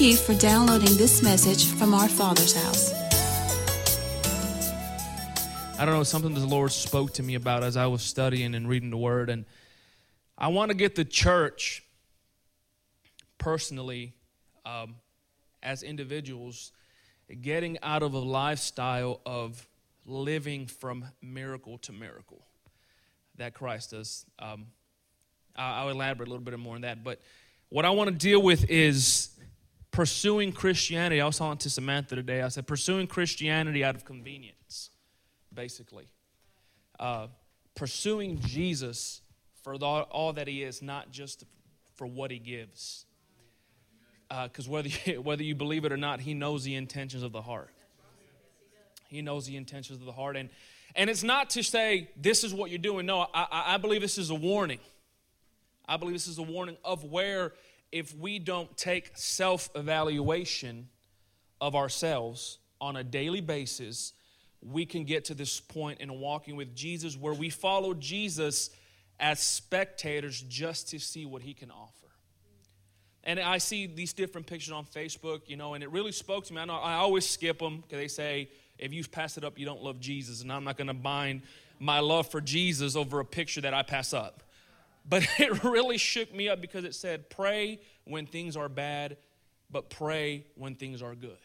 Thank you for downloading this message from our Father's house. I don't know, something the Lord spoke to me about as I was studying and reading the Word. And I want to get the church personally, um, as individuals, getting out of a lifestyle of living from miracle to miracle that Christ does. Um, I'll elaborate a little bit more on that. But what I want to deal with is pursuing Christianity. I was talking to Samantha today. I said, pursuing Christianity out of convenience, basically. Uh, pursuing Jesus for the, all that he is, not just for what he gives. Because uh, whether, whether you believe it or not, he knows the intentions of the heart. He knows the intentions of the heart. And, and it's not to say, this is what you're doing. No, I, I believe this is a warning. I believe this is a warning of where, if we don't take self evaluation of ourselves on a daily basis, we can get to this point in walking with Jesus where we follow Jesus as spectators just to see what he can offer. And I see these different pictures on Facebook, you know, and it really spoke to me. I know I always skip them because they say, if you pass it up, you don't love Jesus. And I'm not going to bind my love for Jesus over a picture that I pass up. But it really shook me up because it said, pray when things are bad, but pray when things are good.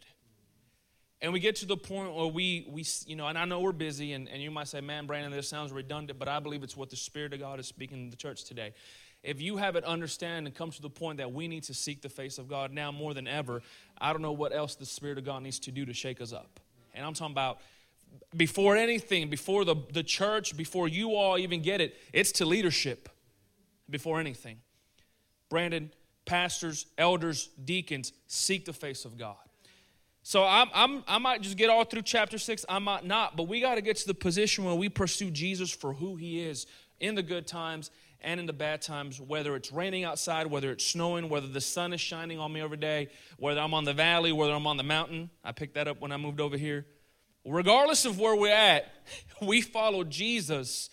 And we get to the point where we, we you know, and I know we're busy, and, and you might say, man, Brandon, this sounds redundant, but I believe it's what the Spirit of God is speaking to the church today. If you haven't understand and come to the point that we need to seek the face of God now more than ever, I don't know what else the Spirit of God needs to do to shake us up. And I'm talking about before anything, before the, the church, before you all even get it, it's to leadership before anything. Brandon, pastors, elders, deacons, seek the face of God. So I'm, I'm, i might just get all through chapter six, I might not, but we got to get to the position where we pursue Jesus for who he is in the good times and in the bad times, whether it's raining outside, whether it's snowing, whether the sun is shining on me every day, whether I'm on the valley, whether I'm on the mountain. I picked that up when I moved over here. Regardless of where we're at, we follow Jesus.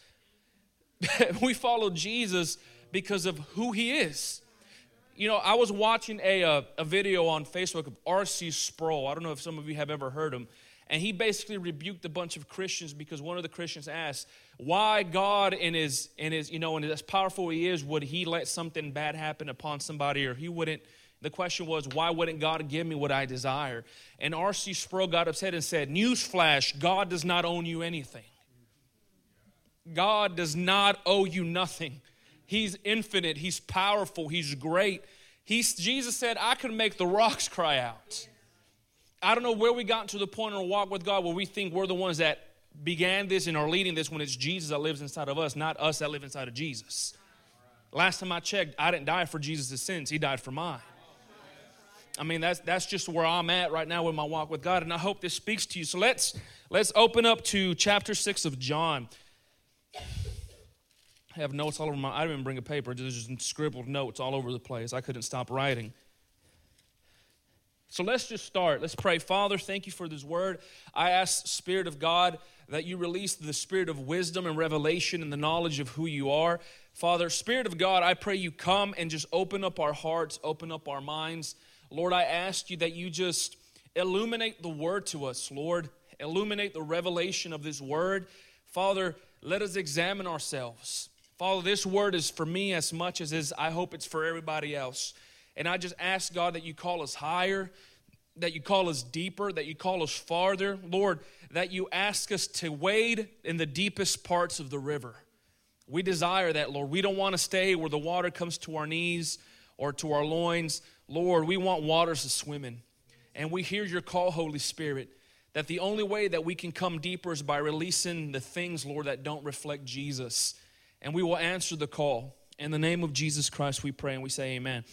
we follow Jesus because of who he is. You know, I was watching a, uh, a video on Facebook of R.C. Sproul. I don't know if some of you have ever heard him. And he basically rebuked a bunch of Christians because one of the Christians asked, why God in his, in his, you know, and as powerful he is, would he let something bad happen upon somebody or he wouldn't, the question was, why wouldn't God give me what I desire? And R.C. Sproul got upset and said, Newsflash, God does not own you anything. God does not owe you nothing. He's infinite, He's powerful, He's great. He's, Jesus said, I can make the rocks cry out. I don't know where we got to the point in our walk with God where we think we're the ones that began this and are leading this when it's Jesus that lives inside of us, not us that live inside of Jesus. Last time I checked, I didn't die for Jesus' sins, He died for mine. I mean, that's, that's just where I'm at right now with my walk with God, and I hope this speaks to you. So let's, let's open up to chapter 6 of John. I have notes all over my. I didn't even bring a paper. There's just scribbled notes all over the place. I couldn't stop writing. So let's just start. Let's pray. Father, thank you for this word. I ask, Spirit of God, that you release the spirit of wisdom and revelation and the knowledge of who you are. Father, Spirit of God, I pray you come and just open up our hearts, open up our minds. Lord, I ask you that you just illuminate the word to us, Lord. Illuminate the revelation of this word. Father, let us examine ourselves. Father, this word is for me as much as is, I hope it's for everybody else. And I just ask, God, that you call us higher, that you call us deeper, that you call us farther. Lord, that you ask us to wade in the deepest parts of the river. We desire that, Lord. We don't want to stay where the water comes to our knees or to our loins. Lord, we want waters to swim in. And we hear your call, Holy Spirit, that the only way that we can come deeper is by releasing the things, Lord, that don't reflect Jesus and we will answer the call. In the name of Jesus Christ, we pray and we say amen.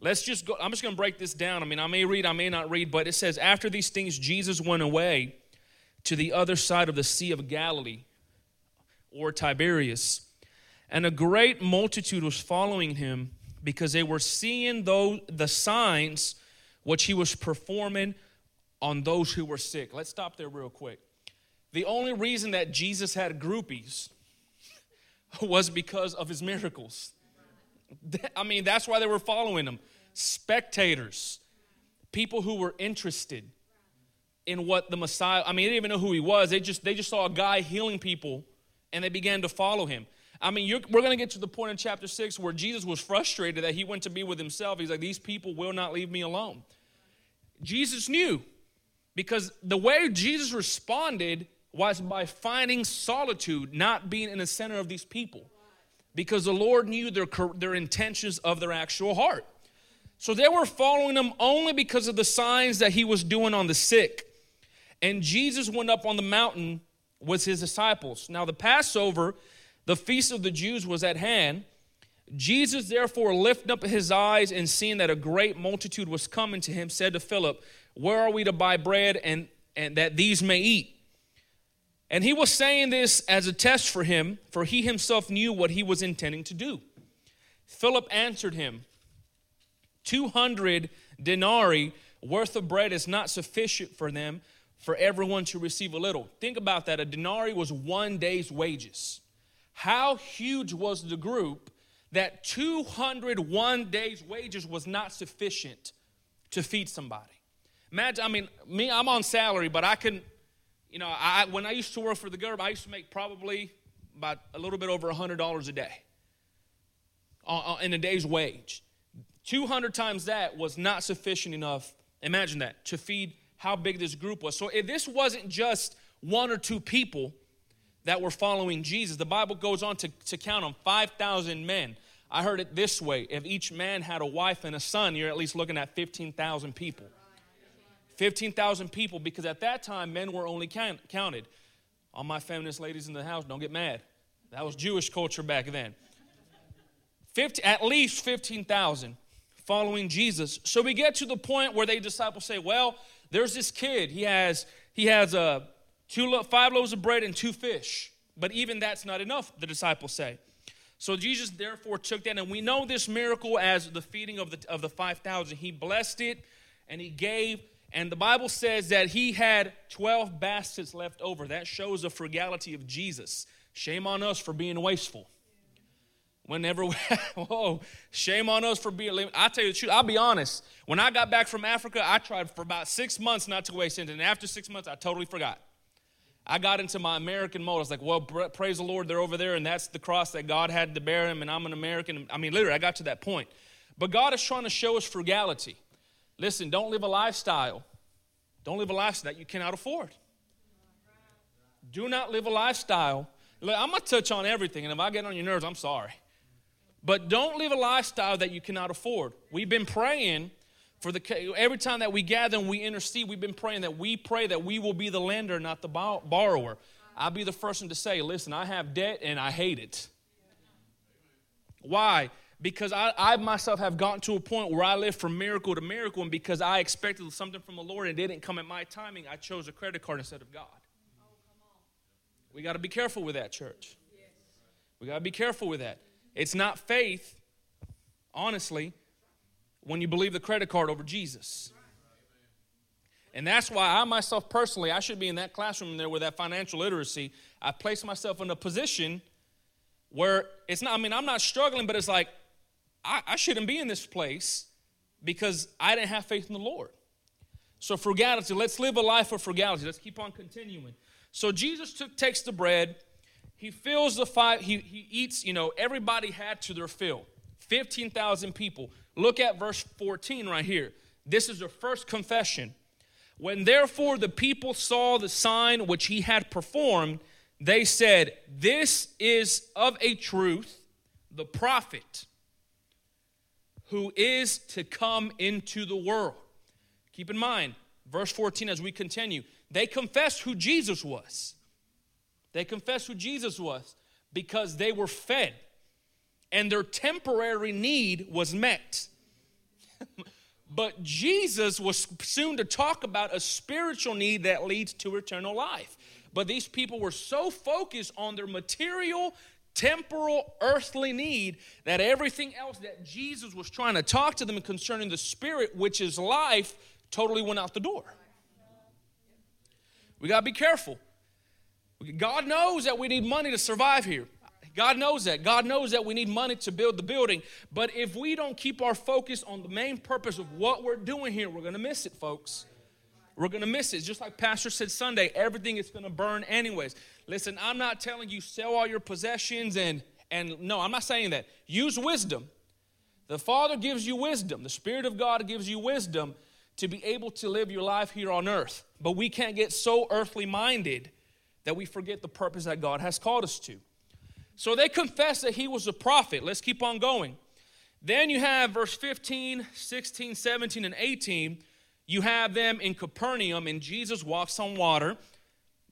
Let's just go. I'm just going to break this down. I mean, I may read, I may not read, but it says, After these things, Jesus went away to the other side of the Sea of Galilee or Tiberias. And a great multitude was following him because they were seeing those, the signs which he was performing on those who were sick. Let's stop there real quick. The only reason that Jesus had groupies was because of his miracles. I mean, that's why they were following him. Spectators, people who were interested in what the Messiah, I mean, they didn't even know who he was. They just, they just saw a guy healing people and they began to follow him. I mean, we're going to get to the point in chapter 6 where Jesus was frustrated that he went to be with himself. He's like, These people will not leave me alone. Jesus knew because the way Jesus responded was by finding solitude, not being in the center of these people. Because the Lord knew their, their intentions of their actual heart. So they were following him only because of the signs that he was doing on the sick. And Jesus went up on the mountain with his disciples. Now, the Passover the feast of the Jews was at hand. Jesus, therefore, lifted up his eyes and seeing that a great multitude was coming to him, said to Philip, Where are we to buy bread and, and that these may eat? And he was saying this as a test for him, for he himself knew what he was intending to do. Philip answered him, 200 denarii worth of bread is not sufficient for them, for everyone to receive a little. Think about that. A denarii was one day's wages. How huge was the group that 201 days' wages was not sufficient to feed somebody? Imagine, I mean, me, I'm on salary, but I can, you know, I, when I used to work for the government, I used to make probably about a little bit over $100 a day in a day's wage. 200 times that was not sufficient enough, imagine that, to feed how big this group was. So if this wasn't just one or two people, that were following Jesus. The Bible goes on to, to count on 5,000 men. I heard it this way if each man had a wife and a son, you're at least looking at 15,000 people. 15,000 people, because at that time, men were only count, counted. All my feminist ladies in the house, don't get mad. That was Jewish culture back then. 50, at least 15,000 following Jesus. So we get to the point where they disciples say, well, there's this kid. He has, he has a Two, five loaves of bread and two fish. But even that's not enough, the disciples say. So Jesus therefore took that, and we know this miracle as the feeding of the, of the 5,000. He blessed it and he gave, and the Bible says that he had 12 baskets left over. That shows the frugality of Jesus. Shame on us for being wasteful. Whenever, we, whoa, shame on us for being, I'll tell you the truth, I'll be honest. When I got back from Africa, I tried for about six months not to waste anything. And after six months, I totally forgot. I got into my American mode. I was like, well, praise the Lord, they're over there, and that's the cross that God had to bear him, and I'm an American. I mean, literally, I got to that point. But God is trying to show us frugality. Listen, don't live a lifestyle. Don't live a lifestyle that you cannot afford. Do not live a lifestyle. I'm going to touch on everything, and if I get on your nerves, I'm sorry. But don't live a lifestyle that you cannot afford. We've been praying for the every time that we gather and we intercede, we've been praying that we pray that we will be the lender, not the borrower. I'll be the first one to say, listen, I have debt and I hate it. Why? Because I, I myself have gotten to a point where I live from miracle to miracle, and because I expected something from the Lord and it didn't come at my timing, I chose a credit card instead of God. We got to be careful with that, church. We got to be careful with that. It's not faith, honestly when you believe the credit card over Jesus. And that's why I myself personally, I should be in that classroom there with that financial literacy. I place myself in a position where it's not, I mean, I'm not struggling, but it's like, I, I shouldn't be in this place because I didn't have faith in the Lord. So, frugality, let's live a life of frugality. Let's keep on continuing. So, Jesus took, takes the bread, he fills the five, he, he eats, you know, everybody had to their fill. 15,000 people. Look at verse 14 right here. This is the first confession. When therefore the people saw the sign which he had performed, they said, This is of a truth the prophet who is to come into the world. Keep in mind, verse 14 as we continue, they confessed who Jesus was. They confessed who Jesus was because they were fed and their temporary need was met. but Jesus was soon to talk about a spiritual need that leads to eternal life. But these people were so focused on their material, temporal, earthly need that everything else that Jesus was trying to talk to them concerning the spirit, which is life, totally went out the door. We got to be careful. God knows that we need money to survive here. God knows that. God knows that we need money to build the building. But if we don't keep our focus on the main purpose of what we're doing here, we're going to miss it, folks. We're going to miss it. Just like Pastor said Sunday, everything is going to burn anyways. Listen, I'm not telling you sell all your possessions and and no, I'm not saying that. Use wisdom. The Father gives you wisdom. The Spirit of God gives you wisdom to be able to live your life here on earth. But we can't get so earthly minded that we forget the purpose that God has called us to. So they confess that he was a prophet. Let's keep on going. Then you have verse 15, 16, 17, and 18. You have them in Capernaum, and Jesus walks on water.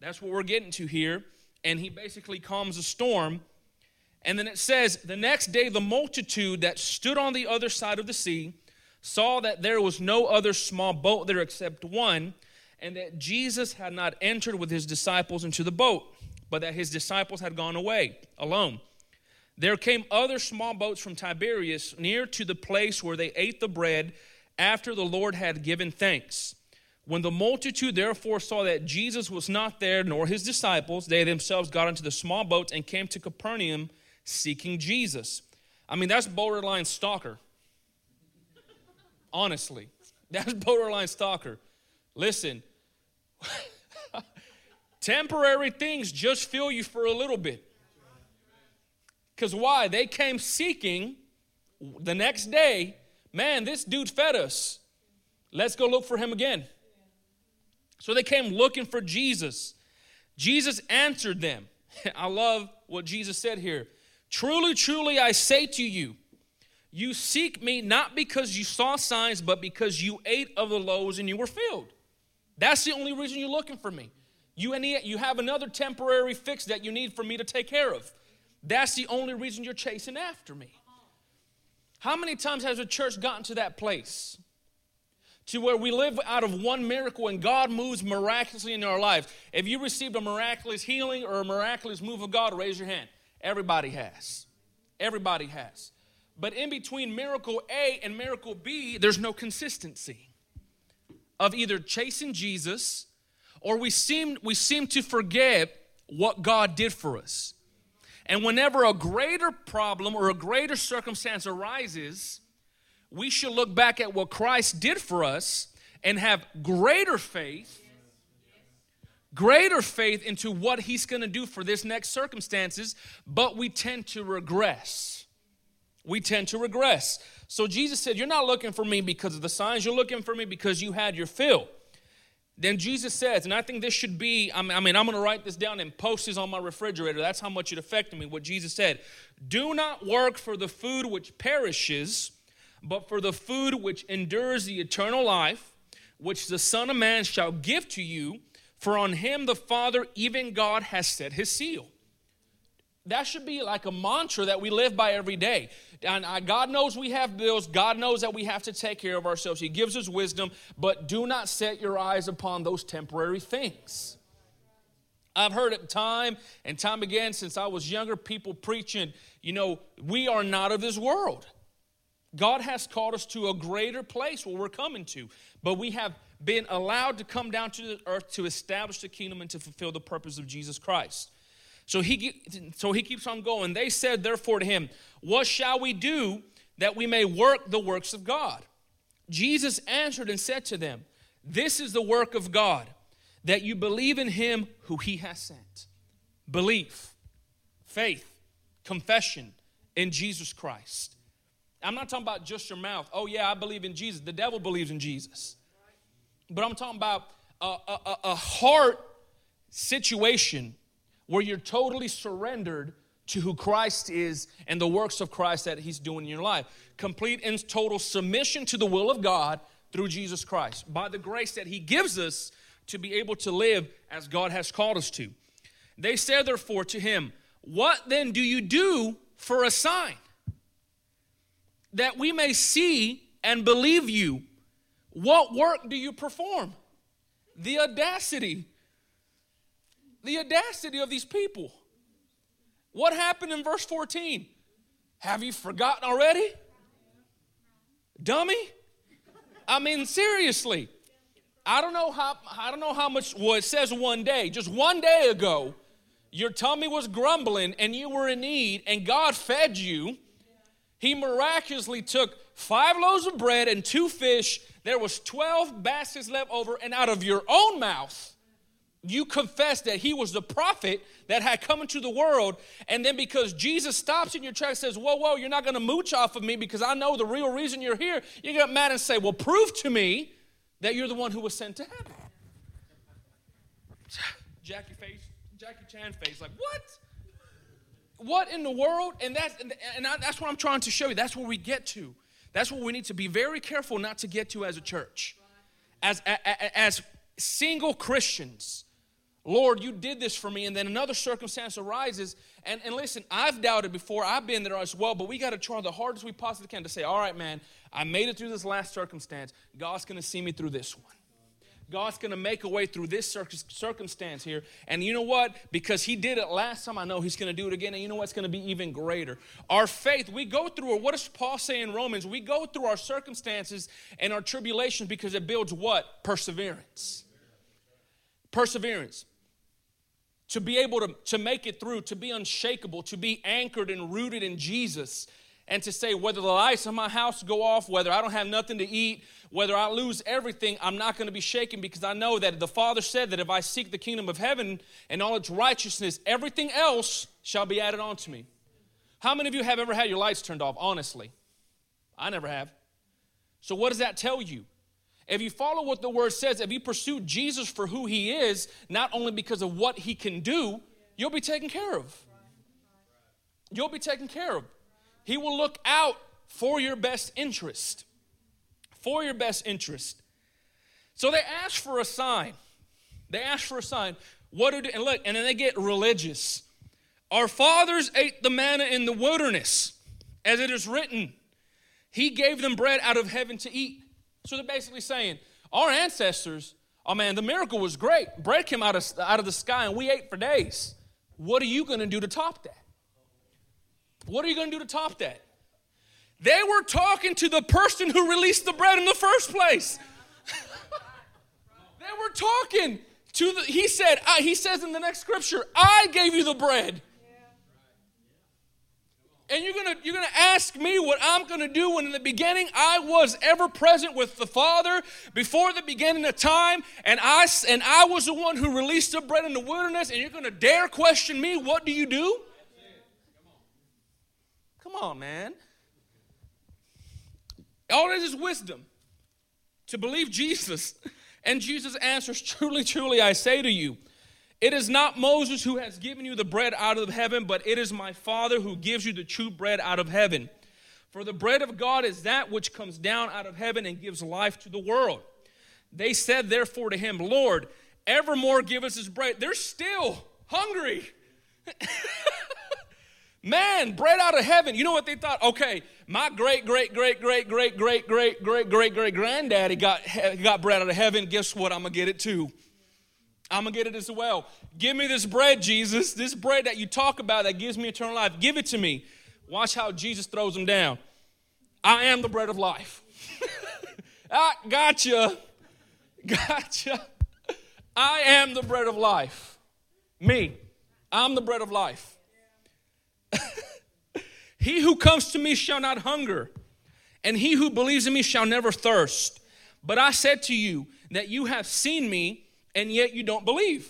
That's what we're getting to here. And he basically calms a storm. And then it says, The next day, the multitude that stood on the other side of the sea saw that there was no other small boat there except one, and that Jesus had not entered with his disciples into the boat, but that his disciples had gone away alone. There came other small boats from Tiberias near to the place where they ate the bread after the Lord had given thanks. When the multitude therefore saw that Jesus was not there, nor his disciples, they themselves got into the small boats and came to Capernaum seeking Jesus. I mean, that's borderline stalker. Honestly, that's borderline stalker. Listen, temporary things just fill you for a little bit. Because why? They came seeking the next day, man, this dude fed us. Let's go look for him again. So they came looking for Jesus. Jesus answered them. I love what Jesus said here. Truly, truly, I say to you, you seek me not because you saw signs, but because you ate of the loaves and you were filled. That's the only reason you're looking for me. You, you have another temporary fix that you need for me to take care of. That's the only reason you're chasing after me. How many times has a church gotten to that place? To where we live out of one miracle and God moves miraculously in our life. If you received a miraculous healing or a miraculous move of God, raise your hand. Everybody has. Everybody has. But in between miracle A and miracle B, there's no consistency of either chasing Jesus or we seem, we seem to forget what God did for us. And whenever a greater problem or a greater circumstance arises, we should look back at what Christ did for us and have greater faith greater faith into what he's going to do for this next circumstances but we tend to regress we tend to regress. So Jesus said, You're not looking for me because of the signs, you're looking for me because you had your fill. Then Jesus says, and I think this should be, I mean, I'm going to write this down and post this on my refrigerator. That's how much it affected me, what Jesus said. Do not work for the food which perishes, but for the food which endures the eternal life, which the Son of Man shall give to you, for on him the Father, even God, has set his seal. That should be like a mantra that we live by every day. And uh, God knows we have bills. God knows that we have to take care of ourselves. He gives us wisdom, but do not set your eyes upon those temporary things. I've heard it time and time again since I was younger, people preaching, you know, we are not of this world. God has called us to a greater place where we're coming to, but we have been allowed to come down to the earth to establish the kingdom and to fulfill the purpose of Jesus Christ. So he, so he keeps on going. They said, therefore, to him, What shall we do that we may work the works of God? Jesus answered and said to them, This is the work of God, that you believe in him who he has sent. Belief, faith, confession in Jesus Christ. I'm not talking about just your mouth. Oh, yeah, I believe in Jesus. The devil believes in Jesus. But I'm talking about a, a, a heart situation where you're totally surrendered to who Christ is and the works of Christ that He's doing in your life. Complete and total submission to the will of God through Jesus Christ by the grace that He gives us to be able to live as God has called us to. They said, therefore, to Him, What then do you do for a sign? That we may see and believe you. What work do you perform? The audacity the audacity of these people. What happened in verse 14? Have you forgotten already? Dummy? I mean, seriously. I don't know how I don't know how much well it says one day, just one day ago, your tummy was grumbling and you were in need, and God fed you, He miraculously took five loaves of bread and two fish. There was 12 baskets left over, and out of your own mouth, you confessed that he was the prophet that had come into the world and then because jesus stops in your track and says whoa whoa you're not going to mooch off of me because i know the real reason you're here you get mad and say well prove to me that you're the one who was sent to heaven. Jackie face jackie chan face like what? What in the world? And that's and, I, that's what i'm trying to show you. That's where we get to. That's what we need to be very careful not to get to as a church. As as single christians Lord, you did this for me. And then another circumstance arises. And, and listen, I've doubted before. I've been there as well. But we got to try the hardest we possibly can to say, all right, man, I made it through this last circumstance. God's going to see me through this one. God's going to make a way through this circumstance here. And you know what? Because He did it last time, I know He's going to do it again. And you know what's going to be even greater? Our faith, we go through, or what does Paul say in Romans? We go through our circumstances and our tribulations because it builds what? Perseverance. Perseverance to be able to, to make it through, to be unshakable, to be anchored and rooted in Jesus, and to say, whether the lights in my house go off, whether I don't have nothing to eat, whether I lose everything, I'm not going to be shaken because I know that the Father said that if I seek the kingdom of heaven and all its righteousness, everything else shall be added on to me. How many of you have ever had your lights turned off? Honestly, I never have. So, what does that tell you? If you follow what the word says, if you pursue Jesus for who he is, not only because of what he can do, you'll be taken care of. You'll be taken care of. He will look out for your best interest. For your best interest. So they ask for a sign. They ask for a sign. What do and look, and then they get religious. Our fathers ate the manna in the wilderness, as it is written. He gave them bread out of heaven to eat. So they're basically saying, our ancestors, oh man, the miracle was great. Bread came out of, out of the sky and we ate for days. What are you going to do to top that? What are you going to do to top that? They were talking to the person who released the bread in the first place. they were talking to the, he said, uh, he says in the next scripture, I gave you the bread and you're gonna you're gonna ask me what I'm gonna do when in the beginning I was ever present with the Father before the beginning of time, and I and I was the one who released the bread in the wilderness, and you're gonna dare question me? What do you do? Come on, man. All this is wisdom to believe Jesus. And Jesus answers, Truly, truly, I say to you, it is not Moses who has given you the bread out of heaven, but it is my Father who gives you the true bread out of heaven. For the bread of God is that which comes down out of heaven and gives life to the world. They said, therefore, to him, Lord, evermore give us this bread. They're still hungry. Man, bread out of heaven. You know what they thought? Okay, my great, great, great, great, great, great, great, great, great, great granddaddy got, got bread out of heaven. Guess what? I'm going to get it too. I'm going to get it as well. Give me this bread, Jesus. This bread that you talk about that gives me eternal life. Give it to me. Watch how Jesus throws them down. I am the bread of life. ah, gotcha. Gotcha. I am the bread of life. Me. I'm the bread of life. he who comes to me shall not hunger, and he who believes in me shall never thirst. But I said to you that you have seen me and yet you don't believe.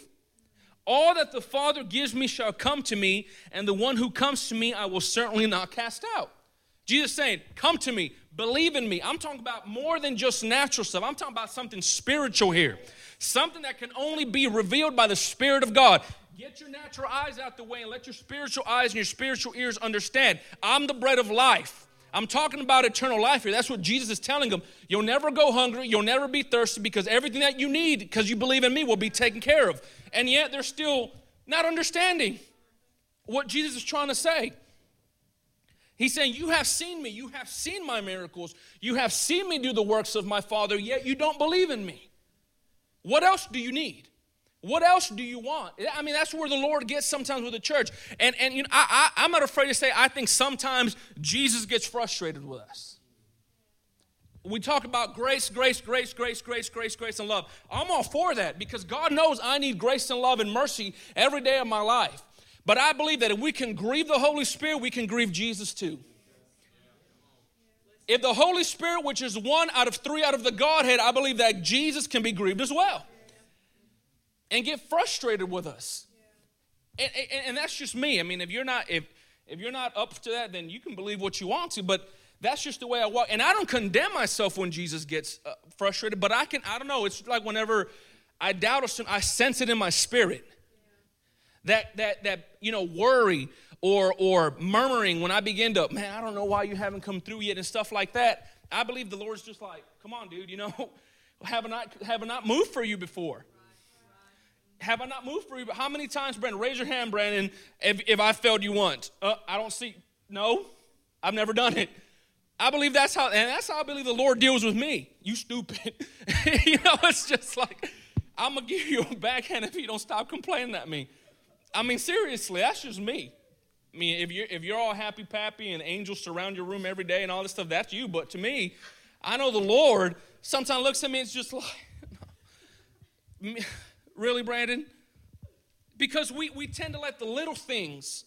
All that the Father gives me shall come to me, and the one who comes to me I will certainly not cast out. Jesus saying, Come to me, believe in me. I'm talking about more than just natural stuff. I'm talking about something spiritual here, something that can only be revealed by the Spirit of God. Get your natural eyes out the way and let your spiritual eyes and your spiritual ears understand. I'm the bread of life. I'm talking about eternal life here. That's what Jesus is telling them. You'll never go hungry, you'll never be thirsty because everything that you need, because you believe in me, will be taken care of. And yet they're still not understanding what Jesus is trying to say. He's saying, You have seen me, you have seen my miracles, you have seen me do the works of my Father, yet you don't believe in me. What else do you need? What else do you want? I mean, that's where the Lord gets sometimes with the church. And, and you know, I, I, I'm not afraid to say, I think sometimes Jesus gets frustrated with us. We talk about grace, grace, grace, grace, grace, grace, grace, and love. I'm all for that because God knows I need grace and love and mercy every day of my life. But I believe that if we can grieve the Holy Spirit, we can grieve Jesus too. If the Holy Spirit, which is one out of three out of the Godhead, I believe that Jesus can be grieved as well and get frustrated with us. And, and, and, that's just me. I mean, if you're not if if you're not up to that, then you can believe what you want to. But that's just the way I walk. And I don't condemn myself when Jesus gets uh, frustrated. But I can. I don't know. It's like whenever I doubt or I sense it in my spirit. That that that you know worry or or murmuring when I begin to man I don't know why you haven't come through yet and stuff like that. I believe the Lord's just like, come on, dude. You know, have not have not moved for you before? Have I not moved for you? But how many times, Brandon? Raise your hand, Brandon. If, if I failed you once, uh, I don't see. No, I've never done it. I believe that's how, and that's how I believe the Lord deals with me. You stupid. you know, it's just like I'm gonna give you a backhand if you don't stop complaining at me. I mean, seriously, that's just me. I mean, if you're if you're all happy pappy and angels surround your room every day and all this stuff, that's you. But to me, I know the Lord sometimes looks at me and it's just like Really, Brandon? Because we, we tend to let the little things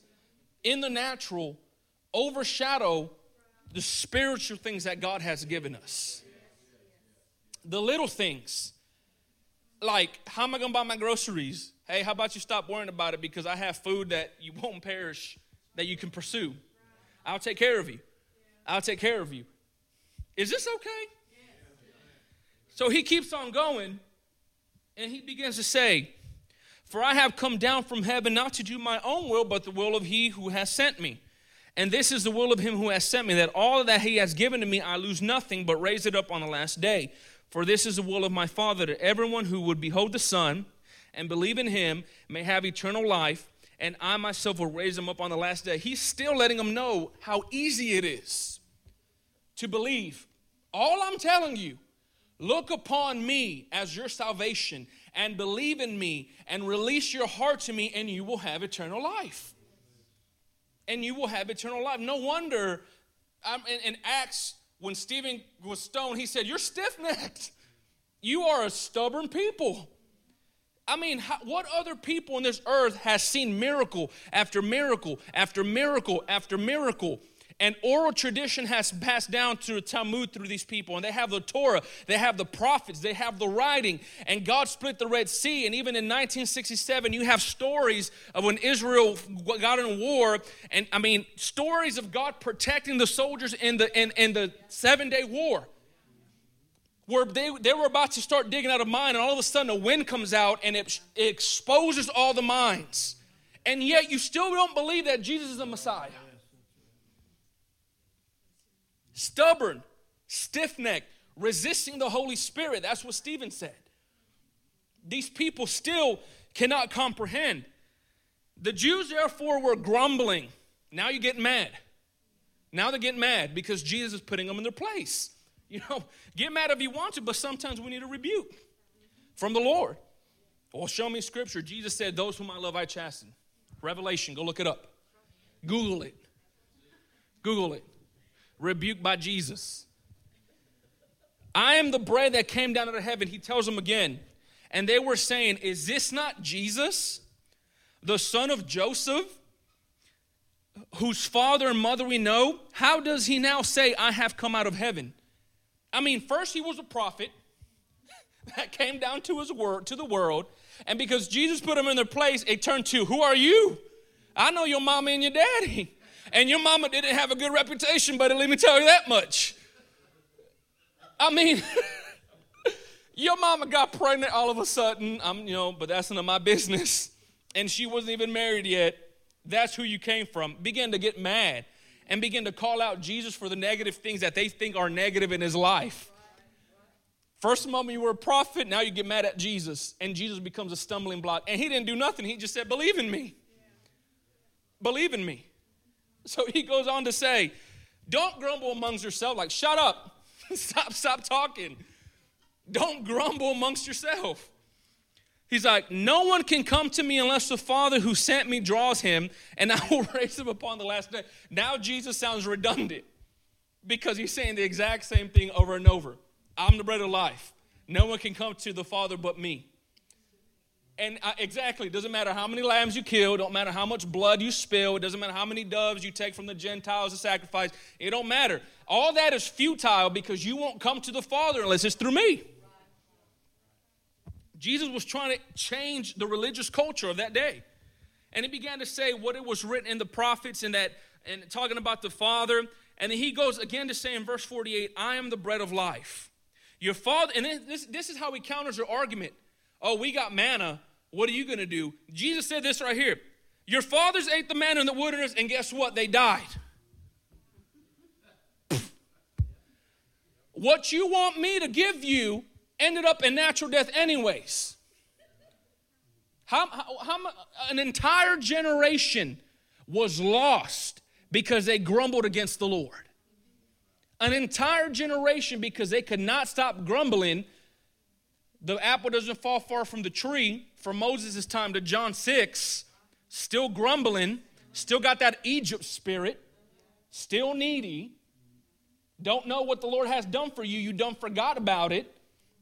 in the natural overshadow the spiritual things that God has given us. The little things, like how am I gonna buy my groceries? Hey, how about you stop worrying about it because I have food that you won't perish, that you can pursue. I'll take care of you. I'll take care of you. Is this okay? So he keeps on going and he begins to say, For I have come down from heaven not to do my own will, but the will of he who has sent me. And this is the will of him who has sent me, that all that he has given to me I lose nothing, but raise it up on the last day. For this is the will of my Father, that everyone who would behold the Son and believe in him may have eternal life, and I myself will raise him up on the last day. He's still letting them know how easy it is to believe. All I'm telling you Look upon me as your salvation and believe in me and release your heart to me, and you will have eternal life. And you will have eternal life. No wonder um, in, in Acts, when Stephen was stoned, he said, You're stiff necked. You are a stubborn people. I mean, how, what other people on this earth has seen miracle after miracle after miracle after miracle? And oral tradition has passed down to the Talmud through these people. And they have the Torah, they have the prophets, they have the writing. And God split the Red Sea. And even in 1967, you have stories of when Israel got in war. And I mean, stories of God protecting the soldiers in the, in, in the seven day war. Where they, they were about to start digging out a mine, and all of a sudden a wind comes out and it, it exposes all the mines. And yet you still don't believe that Jesus is the Messiah stubborn, stiff necked, resisting the Holy Spirit. That's what Stephen said. These people still cannot comprehend. The Jews, therefore, were grumbling. Now you get mad. Now they're getting mad because Jesus is putting them in their place. You know, get mad if you want to, but sometimes we need a rebuke from the Lord. Well, show me scripture. Jesus said, Those whom I love, I chasten. Revelation, go look it up. Google it. Google it rebuked by Jesus. I am the bread that came down out of heaven. He tells them again. And they were saying, Is this not Jesus, the son of Joseph, whose father and mother we know? How does he now say, I have come out of heaven? I mean, first he was a prophet that came down to his word to the world, and because Jesus put him in their place, it turned to, Who are you? I know your mama and your daddy. And your mama didn't have a good reputation, but let me tell you that much. I mean, your mama got pregnant all of a sudden. I'm, you know, but that's none of my business. And she wasn't even married yet. That's who you came from. Begin to get mad and begin to call out Jesus for the negative things that they think are negative in his life. First moment you were a prophet, now you get mad at Jesus, and Jesus becomes a stumbling block. And he didn't do nothing. He just said, Believe in me. Believe in me. So he goes on to say, Don't grumble amongst yourself, like, shut up. stop, stop talking. Don't grumble amongst yourself. He's like, No one can come to me unless the Father who sent me draws him, and I will raise him upon the last day. Now Jesus sounds redundant because he's saying the exact same thing over and over. I'm the bread of life. No one can come to the Father but me. And uh, exactly, doesn't matter how many lambs you kill, don't matter how much blood you spill, it doesn't matter how many doves you take from the Gentiles to sacrifice. It don't matter. All that is futile because you won't come to the Father unless it's through me. Jesus was trying to change the religious culture of that day. And he began to say what it was written in the prophets and that and talking about the Father. And then he goes again to say in verse 48, I am the bread of life. Your father, and this, this is how he counters your argument. Oh, we got manna. What are you going to do? Jesus said this right here. Your fathers ate the manna in the wilderness, and guess what? They died. what you want me to give you ended up in natural death, anyways. How, how, how, an entire generation was lost because they grumbled against the Lord. An entire generation because they could not stop grumbling the apple doesn't fall far from the tree from Moses' time to John 6, still grumbling, still got that Egypt spirit, still needy, don't know what the Lord has done for you, you done forgot about it.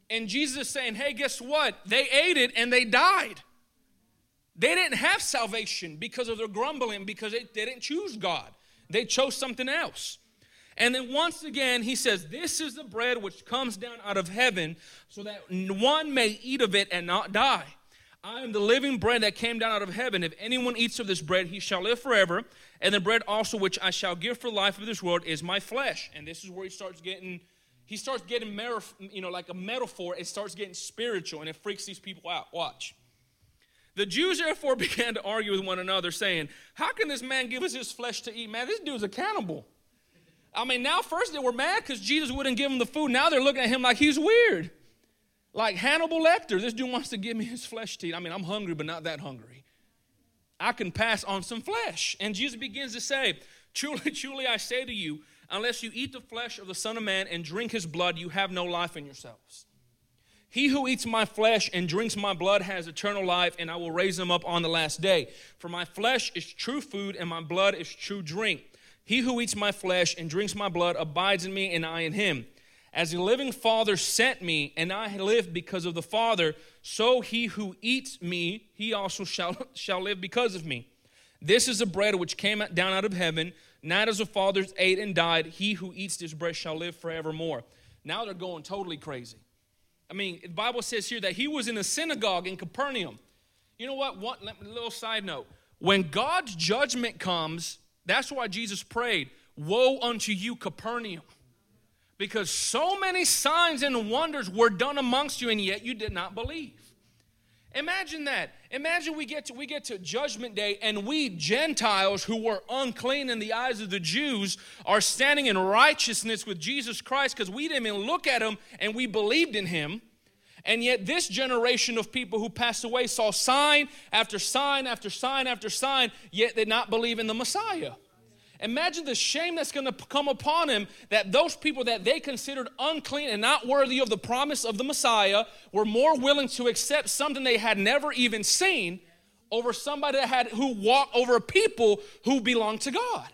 And Jesus is saying, hey, guess what? They ate it and they died. They didn't have salvation because of their grumbling, because they didn't choose God. They chose something else. And then once again, he says, This is the bread which comes down out of heaven, so that one may eat of it and not die. I am the living bread that came down out of heaven. If anyone eats of this bread, he shall live forever. And the bread also which I shall give for life of this world is my flesh. And this is where he starts getting, he starts getting, you know, like a metaphor. It starts getting spiritual, and it freaks these people out. Watch. The Jews therefore began to argue with one another, saying, How can this man give us his flesh to eat? Man, this dude's a cannibal. I mean, now first they were mad because Jesus wouldn't give them the food. Now they're looking at him like he's weird. Like Hannibal Lecter, this dude wants to give me his flesh to eat. I mean, I'm hungry, but not that hungry. I can pass on some flesh. And Jesus begins to say, Truly, truly, I say to you, unless you eat the flesh of the Son of Man and drink his blood, you have no life in yourselves. He who eats my flesh and drinks my blood has eternal life, and I will raise him up on the last day. For my flesh is true food, and my blood is true drink. He who eats my flesh and drinks my blood abides in me, and I in him. As the living Father sent me, and I live because of the Father, so he who eats me, he also shall, shall live because of me. This is the bread which came down out of heaven, not as the fathers ate and died. He who eats this bread shall live forevermore. Now they're going totally crazy. I mean, the Bible says here that he was in a synagogue in Capernaum. You know what? One little side note. When God's judgment comes, that's why Jesus prayed, Woe unto you, Capernaum. Because so many signs and wonders were done amongst you, and yet you did not believe. Imagine that. Imagine we get to we get to judgment day and we Gentiles who were unclean in the eyes of the Jews are standing in righteousness with Jesus Christ because we didn't even look at him and we believed in him. And yet, this generation of people who passed away saw sign after sign after sign after sign, yet they did not believe in the Messiah. Imagine the shame that's going to come upon him that those people that they considered unclean and not worthy of the promise of the Messiah were more willing to accept something they had never even seen over somebody that had who walked over people who belonged to God.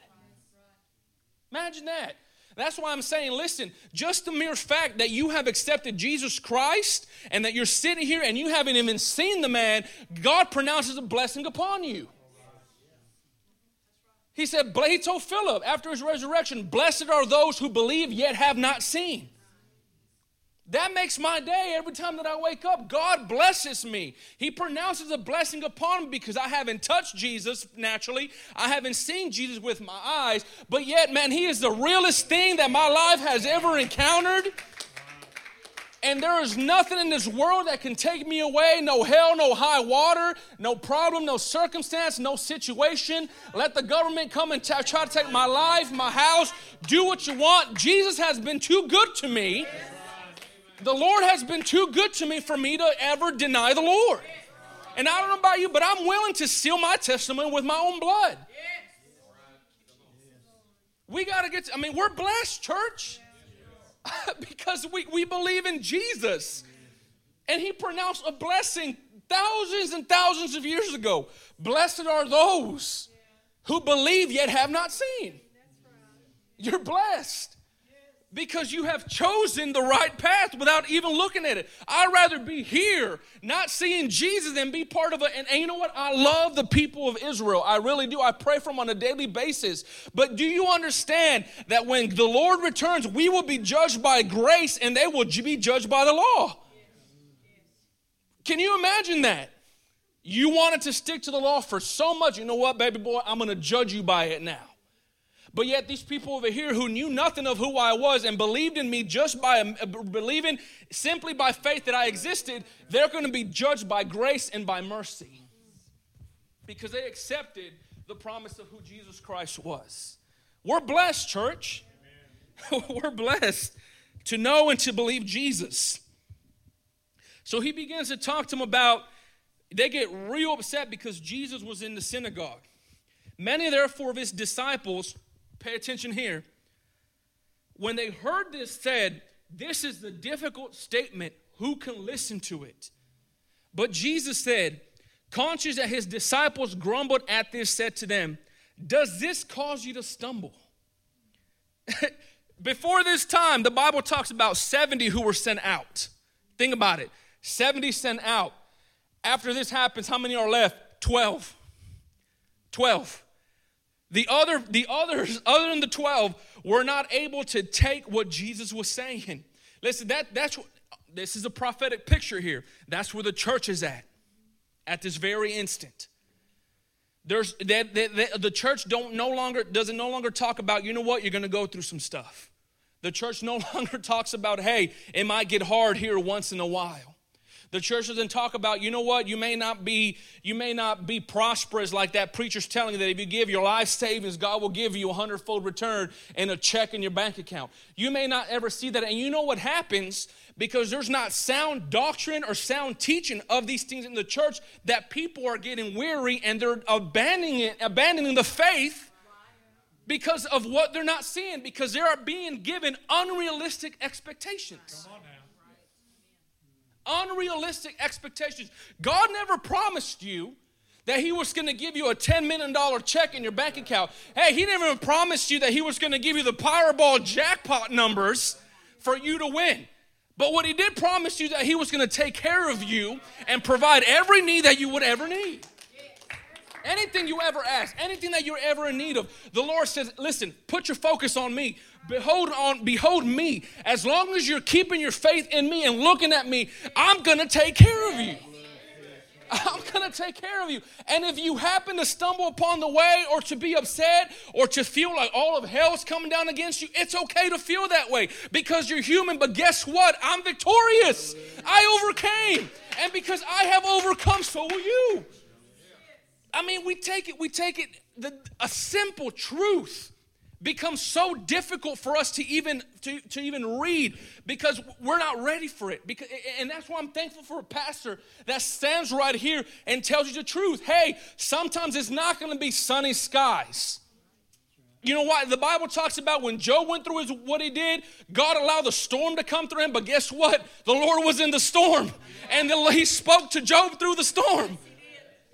Imagine that. That's why I'm saying, listen, just the mere fact that you have accepted Jesus Christ and that you're sitting here and you haven't even seen the man, God pronounces a blessing upon you. He said, he told Philip after his resurrection, Blessed are those who believe yet have not seen. That makes my day every time that I wake up. God blesses me. He pronounces a blessing upon me because I haven't touched Jesus naturally. I haven't seen Jesus with my eyes. But yet, man, He is the realest thing that my life has ever encountered. And there is nothing in this world that can take me away. No hell, no high water, no problem, no circumstance, no situation. Let the government come and t- try to take my life, my house. Do what you want. Jesus has been too good to me. The Lord has been too good to me for me to ever deny the Lord. And I don't know about you, but I'm willing to seal my testimony with my own blood. We got to get, to, I mean, we're blessed, church, because we, we believe in Jesus. And He pronounced a blessing thousands and thousands of years ago. Blessed are those who believe yet have not seen. You're blessed. Because you have chosen the right path without even looking at it. I'd rather be here, not seeing Jesus, than be part of it. And, and, you know what? I love the people of Israel. I really do. I pray for them on a daily basis. But do you understand that when the Lord returns, we will be judged by grace and they will be judged by the law? Can you imagine that? You wanted to stick to the law for so much. You know what, baby boy? I'm going to judge you by it now. But yet, these people over here who knew nothing of who I was and believed in me just by uh, believing simply by faith that I existed, they're going to be judged by grace and by mercy because they accepted the promise of who Jesus Christ was. We're blessed, church. We're blessed to know and to believe Jesus. So he begins to talk to them about, they get real upset because Jesus was in the synagogue. Many, therefore, of his disciples Pay attention here. When they heard this said, This is the difficult statement, who can listen to it? But Jesus said, conscious that his disciples grumbled at this, said to them, Does this cause you to stumble? Before this time, the Bible talks about 70 who were sent out. Think about it 70 sent out. After this happens, how many are left? 12. 12. The other, the others, other than the 12, were not able to take what Jesus was saying. Listen, that, that's what, this is a prophetic picture here. That's where the church is at, at this very instant. There's that, the church don't no longer doesn't no longer talk about you know what you're going to go through some stuff. The church no longer talks about hey it might get hard here once in a while. The church doesn't talk about, you know what, you may not be, you may not be prosperous like that preacher's telling you that if you give your life savings, God will give you a hundredfold return and a check in your bank account. You may not ever see that. And you know what happens because there's not sound doctrine or sound teaching of these things in the church that people are getting weary and they're abandoning it, abandoning the faith because of what they're not seeing, because they are being given unrealistic expectations unrealistic expectations. God never promised you that he was going to give you a $10 million check in your bank account. Hey, he never promised you that he was going to give you the Powerball jackpot numbers for you to win. But what he did promise you that he was going to take care of you and provide every need that you would ever need. Anything you ever ask, anything that you're ever in need of, the Lord says, listen, put your focus on me. Behold on, behold me. As long as you're keeping your faith in me and looking at me, I'm gonna take care of you. I'm going to take care of you. And if you happen to stumble upon the way or to be upset or to feel like all of hell is coming down against you, it's okay to feel that way because you're human. But guess what? I'm victorious. I overcame. And because I have overcome, so will you. I mean, we take it, we take it, the, a simple truth becomes so difficult for us to even to, to even read because we're not ready for it. Because and that's why i'm thankful for a pastor that stands right here and tells you the truth. Hey sometimes it's not going to be sunny skies. You know why? The bible talks about when job went through his, what he did god allowed the storm to come through him but guess what? The lord was in the storm. And the, he spoke to job through the storm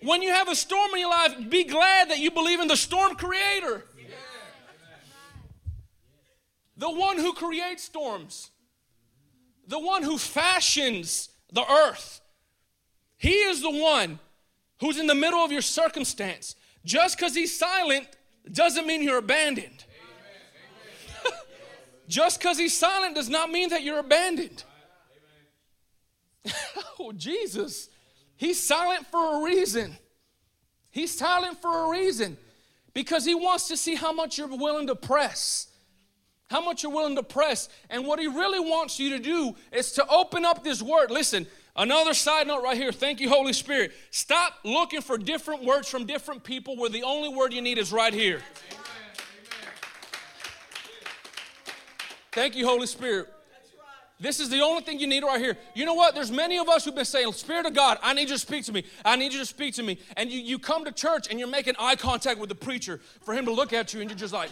when you have a storm in your life, be glad that you believe in the storm creator. The one who creates storms, the one who fashions the earth. He is the one who's in the middle of your circumstance. Just because he's silent doesn't mean you're abandoned. Just because he's silent does not mean that you're abandoned. oh, Jesus. He's silent for a reason. He's silent for a reason because he wants to see how much you're willing to press. How much you're willing to press. And what he really wants you to do is to open up this word. Listen, another side note right here. Thank you, Holy Spirit. Stop looking for different words from different people where the only word you need is right here. Thank you, Holy Spirit. This is the only thing you need right here. You know what? There's many of us who've been saying, Spirit of God, I need you to speak to me. I need you to speak to me. And you, you come to church and you're making eye contact with the preacher for him to look at you, and you're just like,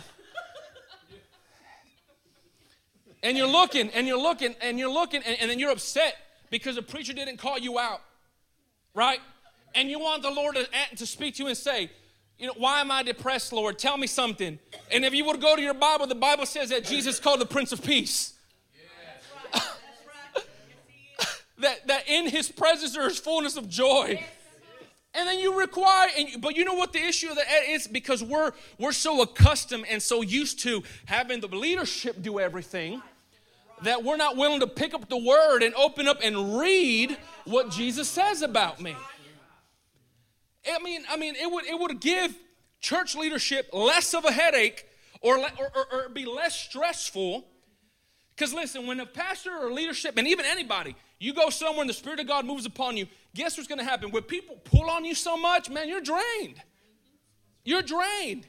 and you're looking and you're looking and you're looking, and, and then you're upset because the preacher didn't call you out, right? And you want the Lord to, to speak to you and say, You know, why am I depressed, Lord? Tell me something. And if you would go to your Bible, the Bible says that Jesus called the Prince of Peace. That, that in his presence there is fullness of joy. And then you require, and, but you know what the issue of that is? Because we're we're so accustomed and so used to having the leadership do everything that we're not willing to pick up the word and open up and read what Jesus says about me. I mean, I mean, it would it would give church leadership less of a headache or, or, or, or be less stressful. Because listen, when a pastor or leadership, and even anybody, you go somewhere and the Spirit of God moves upon you, guess what's going to happen? When people pull on you so much, man, you're drained. You're drained.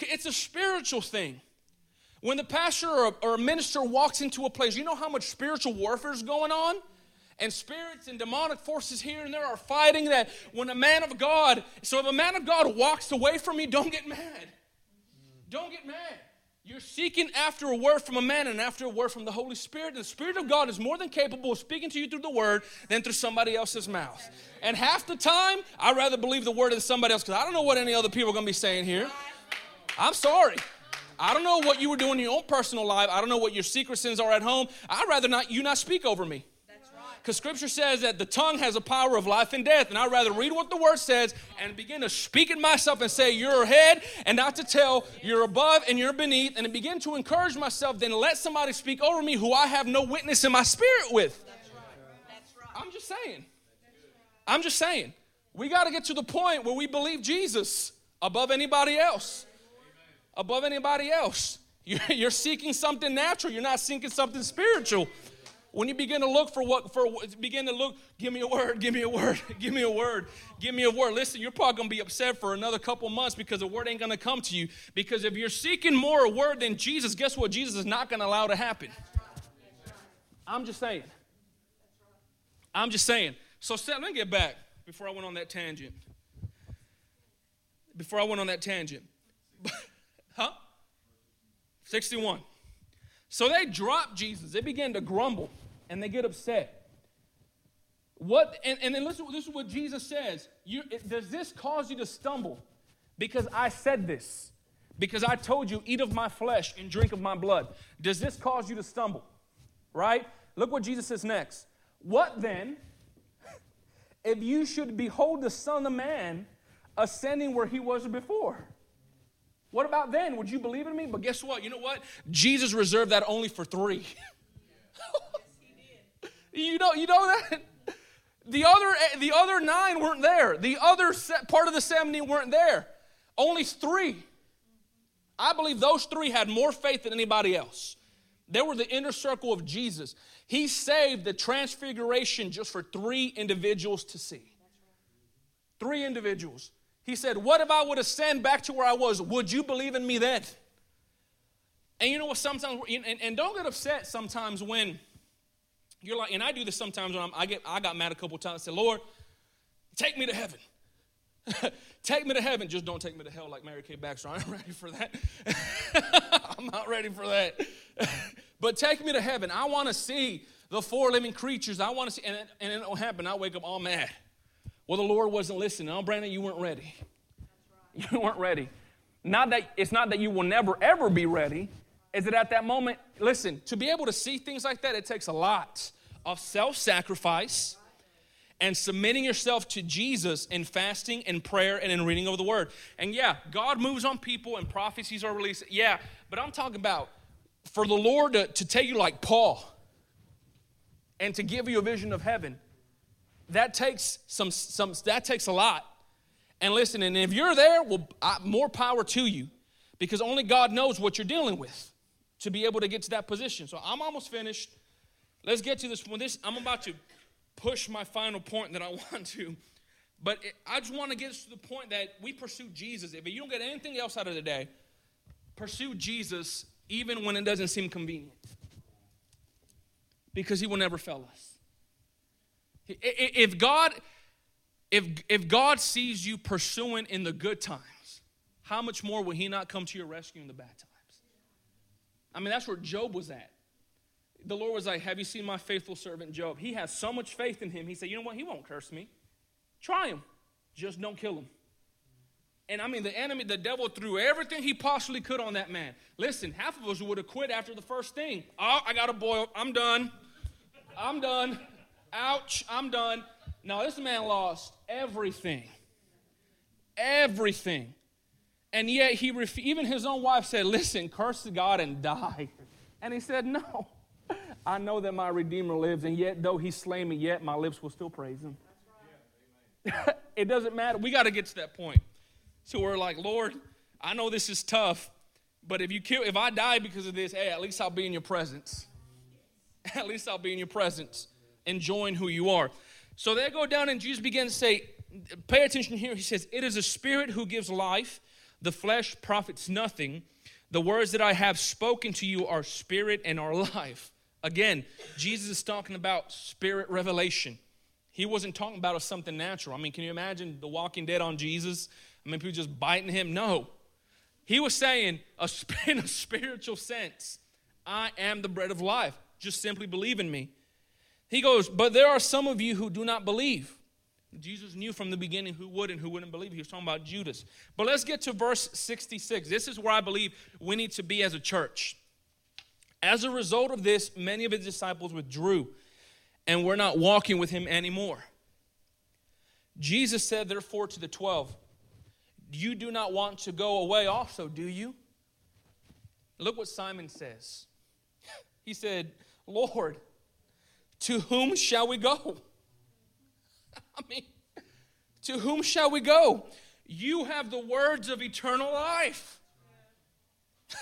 It's a spiritual thing. When the pastor or a, or a minister walks into a place, you know how much spiritual warfare is going on? and spirits and demonic forces here and there are fighting that when a man of God, so if a man of God walks away from me, don't get mad. Don't get mad. You're seeking after a word from a man and after a word from the Holy Spirit. The Spirit of God is more than capable of speaking to you through the word than through somebody else's mouth. And half the time, I'd rather believe the word than somebody else because I don't know what any other people are going to be saying here. I'm sorry. I don't know what you were doing in your own personal life. I don't know what your secret sins are at home. I'd rather not you not speak over me. Because scripture says that the tongue has a power of life and death. And I'd rather read what the word says and begin to speak it myself and say, You're ahead, and not to tell you're above and you're beneath, and begin to encourage myself, then let somebody speak over me who I have no witness in my spirit with. That's right. That's right. I'm just saying. I'm just saying. We got to get to the point where we believe Jesus above anybody else. Above anybody else. You're seeking something natural, you're not seeking something spiritual. When you begin to look for what, for begin to look, give me a word, give me a word, give me a word, give me a word. Listen, you're probably gonna be upset for another couple months because the word ain't gonna come to you. Because if you're seeking more a word than Jesus, guess what? Jesus is not gonna allow to happen. I'm just saying. I'm just saying. So let me get back before I went on that tangent. Before I went on that tangent. huh? 61. So they dropped Jesus. They began to grumble and they get upset. What and, and then listen, this is what Jesus says. You, does this cause you to stumble? Because I said this. Because I told you, eat of my flesh and drink of my blood. Does this cause you to stumble? Right? Look what Jesus says next. What then, if you should behold the Son of Man ascending where he was before? What about then? Would you believe in me? But guess what? You know what? Jesus reserved that only for three. you know, you know that? The other, the other nine weren't there. The other part of the 70 weren't there. Only three. I believe those three had more faith than anybody else. They were the inner circle of Jesus. He saved the transfiguration just for three individuals to see. Three individuals. He said, What if I would ascend back to where I was? Would you believe in me then? And you know what? Sometimes, and, and don't get upset sometimes when you're like, and I do this sometimes when I'm, i get, I got mad a couple times. I said, Lord, take me to heaven. take me to heaven. Just don't take me to hell like Mary K. Baxter. I'm ready for that. I'm not ready for that. but take me to heaven. I want to see the four living creatures. I want to see, and, and it don't happen. I wake up all mad. Well, the Lord wasn't listening. Oh, Brandon, you weren't ready. Right. You weren't ready. Not that it's not that you will never ever be ready. Is it at that moment? Listen, to be able to see things like that, it takes a lot of self-sacrifice and submitting yourself to Jesus in fasting and prayer and in reading of the word. And yeah, God moves on people and prophecies are released. Yeah, but I'm talking about for the Lord to, to take you like Paul and to give you a vision of heaven that takes some, some that takes a lot. And listen, and if you're there, well, I, more power to you, because only God knows what you're dealing with to be able to get to that position. So I'm almost finished. Let's get to this one. This I'm about to push my final point that I want to, but it, I just want to get to the point that we pursue Jesus. If you don't get anything else out of the day, pursue Jesus even when it doesn't seem convenient, because He will never fail us. If God, if, if God sees you pursuing in the good times, how much more will He not come to your rescue in the bad times? I mean, that's where Job was at. The Lord was like, Have you seen my faithful servant Job? He has so much faith in him. He said, You know what? He won't curse me. Try him. Just don't kill him. And I mean, the enemy, the devil threw everything he possibly could on that man. Listen, half of us would have quit after the first thing. Oh, I got a boil. I'm done. I'm done. Ouch, I'm done. Now this man lost everything. Everything. And yet, he ref- even his own wife said, Listen, curse God and die. And he said, No. I know that my Redeemer lives, and yet, though he slay me, yet my lips will still praise him. it doesn't matter. We got to get to that point. So we're like, Lord, I know this is tough, but if you kill, if I die because of this, hey, at least I'll be in your presence. at least I'll be in your presence, enjoying who you are. So they go down, and Jesus begins to say, pay attention here. He says, It is a spirit who gives life, the flesh profits nothing. The words that I have spoken to you are spirit and are life. Again, Jesus is talking about spirit revelation. He wasn't talking about something natural. I mean, can you imagine the walking dead on Jesus? I mean, people just biting him? No. He was saying, in a spiritual sense, I am the bread of life. Just simply believe in me. He goes, But there are some of you who do not believe. Jesus knew from the beginning who would and who wouldn't believe. He was talking about Judas. But let's get to verse 66. This is where I believe we need to be as a church. As a result of this, many of his disciples withdrew and were not walking with him anymore. Jesus said, therefore, to the twelve, You do not want to go away also, do you? Look what Simon says. He said, Lord, to whom shall we go? I mean, to whom shall we go? You have the words of eternal life.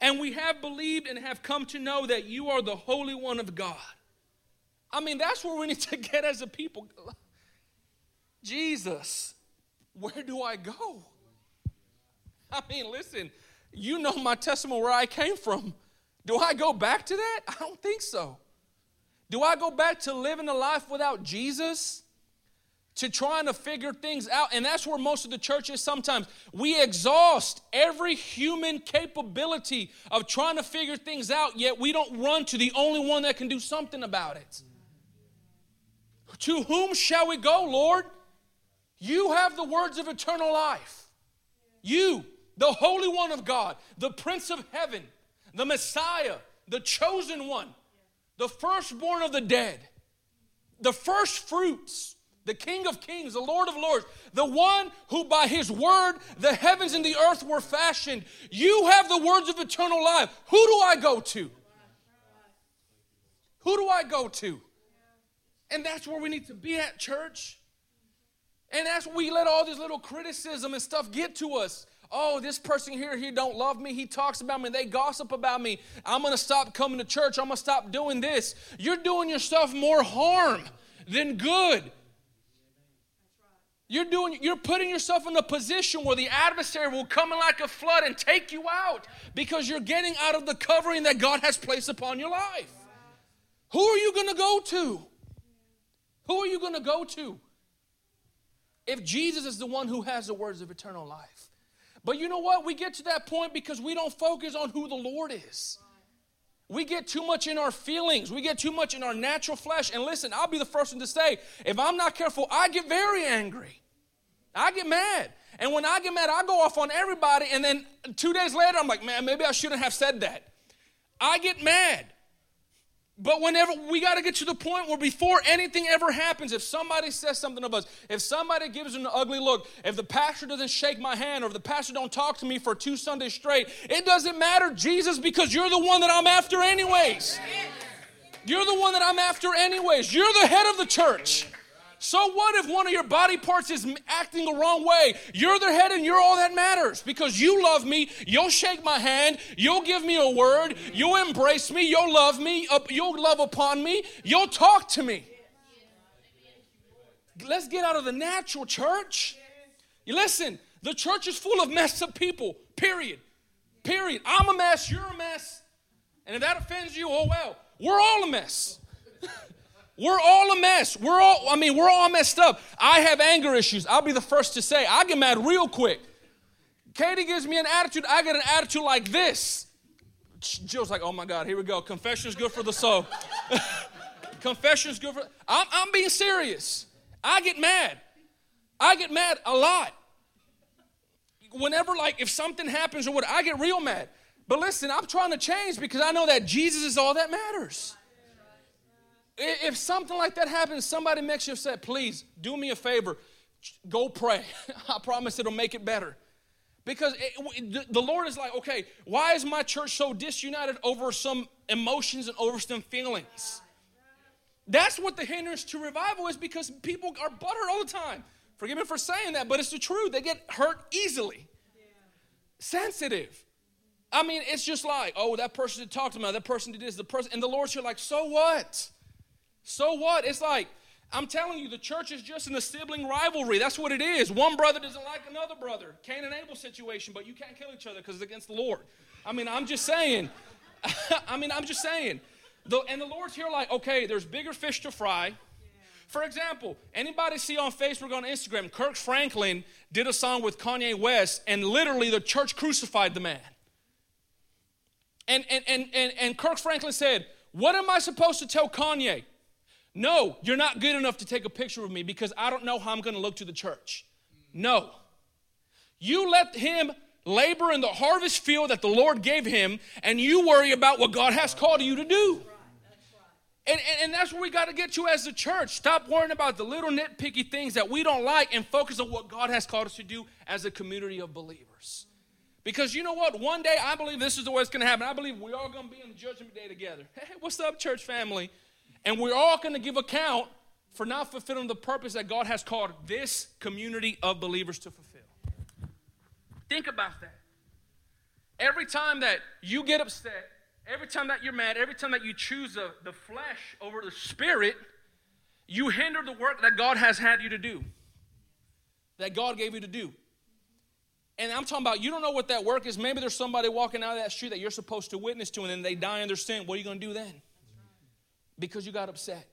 and we have believed and have come to know that you are the Holy One of God. I mean, that's where we need to get as a people. Jesus, where do I go? I mean, listen, you know my testimony where I came from. Do I go back to that? I don't think so. Do I go back to living a life without Jesus? To trying to figure things out. And that's where most of the church is sometimes. We exhaust every human capability of trying to figure things out, yet we don't run to the only one that can do something about it. To whom shall we go, Lord? You have the words of eternal life. You, the Holy One of God, the Prince of Heaven, the Messiah, the chosen one, the firstborn of the dead, the first fruits, the King of Kings, the Lord of Lords, the one who by his word the heavens and the earth were fashioned. You have the words of eternal life. Who do I go to? Who do I go to? And that's where we need to be at, church. And that's we let all this little criticism and stuff get to us. Oh, this person here, he don't love me. He talks about me. They gossip about me. I'm going to stop coming to church. I'm going to stop doing this. You're doing yourself more harm than good. You're doing you're putting yourself in a position where the adversary will come in like a flood and take you out because you're getting out of the covering that God has placed upon your life. Who are you going to go to? Who are you going to go to? If Jesus is the one who has the words of eternal life. But you know what? We get to that point because we don't focus on who the Lord is. We get too much in our feelings. We get too much in our natural flesh. And listen, I'll be the first one to say, if I'm not careful, I get very angry. I get mad. And when I get mad, I go off on everybody. And then two days later, I'm like, man, maybe I shouldn't have said that. I get mad. But whenever we got to get to the point where before anything ever happens, if somebody says something of us, if somebody gives an ugly look, if the pastor doesn't shake my hand, or if the pastor don't talk to me for two Sundays straight, it doesn't matter, Jesus, because you're the one that I'm after anyways. You're the one that I'm after anyways. You're the head of the church. So what if one of your body parts is acting the wrong way? You're the head and you're all that matters because you love me. You'll shake my hand. You'll give me a word. You'll embrace me. You'll love me. You'll love upon me. You'll talk to me. Let's get out of the natural church. You listen, the church is full of messed up people, period. Period. I'm a mess. You're a mess. And if that offends you, oh well. We're all a mess. We're all a mess. We're all, I mean, we're all messed up. I have anger issues. I'll be the first to say, I get mad real quick. Katie gives me an attitude, I get an attitude like this. Jill's like, oh my God, here we go. Confession is good for the soul. Confession is good for, I'm, I'm being serious. I get mad. I get mad a lot. whenever, like, if something happens or what, I get real mad. But listen, I'm trying to change because I know that Jesus is all that matters. If something like that happens, somebody makes you upset, please do me a favor. Go pray. I promise it'll make it better. Because it, the Lord is like, okay, why is my church so disunited over some emotions and over some feelings? That's what the hindrance to revival is because people are buttered all the time. Forgive me for saying that, but it's the truth. They get hurt easily, sensitive. I mean, it's just like, oh, that person did talk to me, that person did this, the person, and the Lord's here like, so what? So what? It's like, I'm telling you, the church is just in a sibling rivalry. That's what it is. One brother doesn't like another brother. Cain and Abel situation, but you can't kill each other because it's against the Lord. I mean, I'm just saying. I mean, I'm just saying. The, and the Lord's here like, okay, there's bigger fish to fry. For example, anybody see on Facebook or on Instagram, Kirk Franklin did a song with Kanye West, and literally the church crucified the man. And, and, and, and, and Kirk Franklin said, What am I supposed to tell Kanye? No, you're not good enough to take a picture with me because I don't know how I'm going to look to the church. No. You let him labor in the harvest field that the Lord gave him, and you worry about what God has called you to do. And, and, and, that's where we got to get to as a church. Stop worrying about the little nitpicky things that we don't like and focus on what God has called us to do as a community of believers. Because you know what? One day I believe this is the way it's going to happen. I believe we're all going to be in the judgment day together. Hey, what's up, church family? And we're all going to give account for not fulfilling the purpose that God has called this community of believers to fulfill. Think about that. Every time that you get upset, every time that you're mad, every time that you choose the, the flesh over the spirit, you hinder the work that God has had you to do, that God gave you to do. And I'm talking about you don't know what that work is. Maybe there's somebody walking out of that street that you're supposed to witness to, and then they die in their sin. What are you going to do then? Because you got upset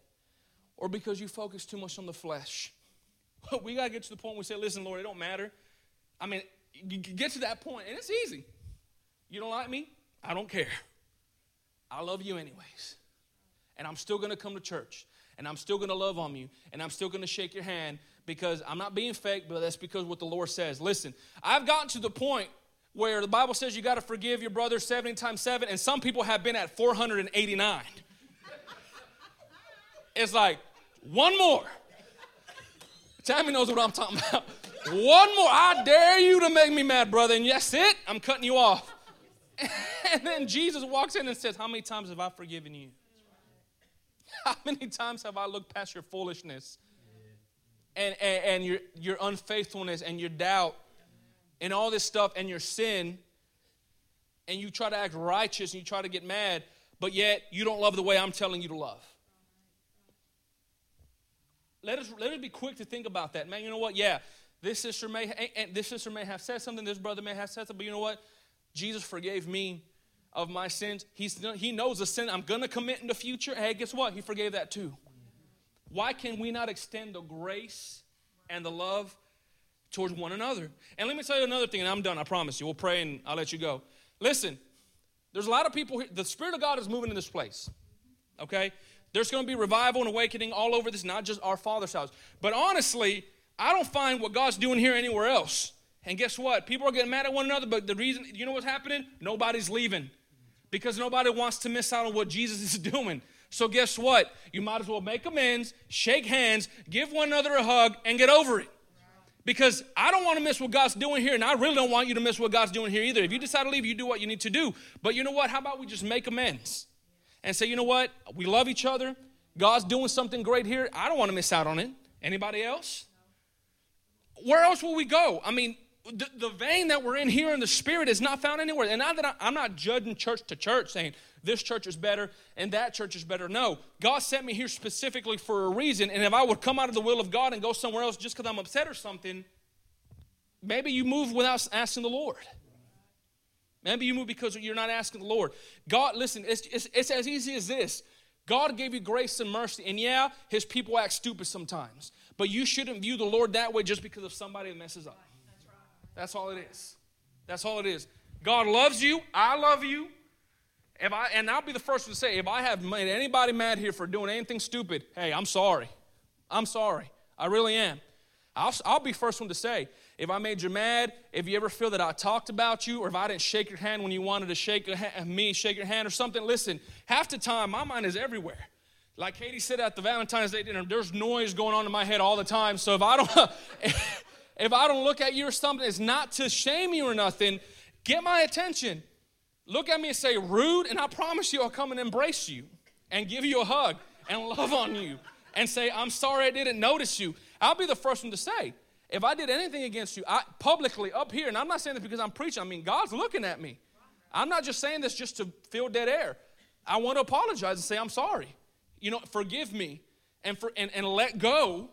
or because you focus too much on the flesh. we got to get to the point where we say, listen, Lord, it don't matter. I mean, get to that point, and it's easy. You don't like me? I don't care. I love you anyways. And I'm still going to come to church. And I'm still going to love on you. And I'm still going to shake your hand because I'm not being fake, but that's because what the Lord says. Listen, I've gotten to the point where the Bible says you got to forgive your brother 70 times 7, and some people have been at 489. It's like, one more. Tammy knows what I'm talking about. One more. I dare you to make me mad, brother. And yes, it, I'm cutting you off. and then Jesus walks in and says, How many times have I forgiven you? How many times have I looked past your foolishness and, and, and your, your unfaithfulness and your doubt and all this stuff and your sin, and you try to act righteous and you try to get mad, but yet you don't love the way I'm telling you to love? Let us, let us be quick to think about that. Man, you know what? Yeah, this sister may and this sister may have said something, this brother may have said something, but you know what? Jesus forgave me of my sins. He's, he knows the sin I'm going to commit in the future. Hey, guess what? He forgave that too. Why can we not extend the grace and the love towards one another? And let me tell you another thing, and I'm done, I promise you. We'll pray and I'll let you go. Listen, there's a lot of people here. The Spirit of God is moving in this place, okay? There's going to be revival and awakening all over this, not just our Father's house. But honestly, I don't find what God's doing here anywhere else. And guess what? People are getting mad at one another, but the reason, you know what's happening? Nobody's leaving because nobody wants to miss out on what Jesus is doing. So, guess what? You might as well make amends, shake hands, give one another a hug, and get over it. Because I don't want to miss what God's doing here, and I really don't want you to miss what God's doing here either. If you decide to leave, you do what you need to do. But you know what? How about we just make amends and say, you know what? We love each other. God's doing something great here. I don't want to miss out on it. Anybody else? Where else will we go? I mean, the, the vein that we're in here in the spirit is not found anywhere. And that I, I'm not judging church to church saying this church is better and that church is better. No, God sent me here specifically for a reason. And if I would come out of the will of God and go somewhere else just because I'm upset or something, maybe you move without asking the Lord. Maybe you move because you're not asking the Lord. God, listen, it's, it's, it's as easy as this. God gave you grace and mercy, and yeah, his people act stupid sometimes. But you shouldn't view the Lord that way just because of somebody that messes up. That's all it is. That's all it is. God loves you. I love you. If I and I'll be the first to say, if I have made anybody mad here for doing anything stupid, hey, I'm sorry. I'm sorry. I really am. I'll, I'll be first one to say if I made you mad, if you ever feel that I talked about you, or if I didn't shake your hand when you wanted to shake me, shake your hand or something, listen, half the time my mind is everywhere. Like Katie said at the Valentine's Day dinner, there's noise going on in my head all the time. So if I don't, if I don't look at you or something, it's not to shame you or nothing. Get my attention. Look at me and say rude, and I promise you I'll come and embrace you and give you a hug and love on you and say, I'm sorry I didn't notice you. I'll be the first one to say, if I did anything against you, I, publicly up here, and I'm not saying this because I'm preaching, I mean, God's looking at me. I'm not just saying this just to fill dead air. I want to apologize and say, I'm sorry. You know, forgive me and, for, and, and let go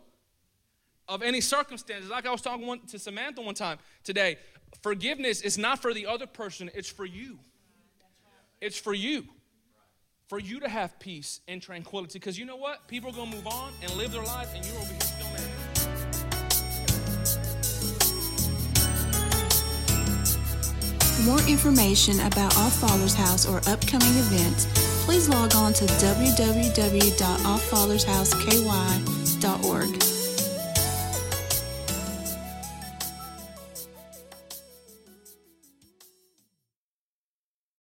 of any circumstances. Like I was talking one, to Samantha one time today, forgiveness is not for the other person, it's for you. It's for you. For you to have peace and tranquility. Because you know what? People are going to move on and live their life, and you're over here still mad. For more information about Our Father's House or upcoming events, please log on to www.ourfathersHouseKY.org.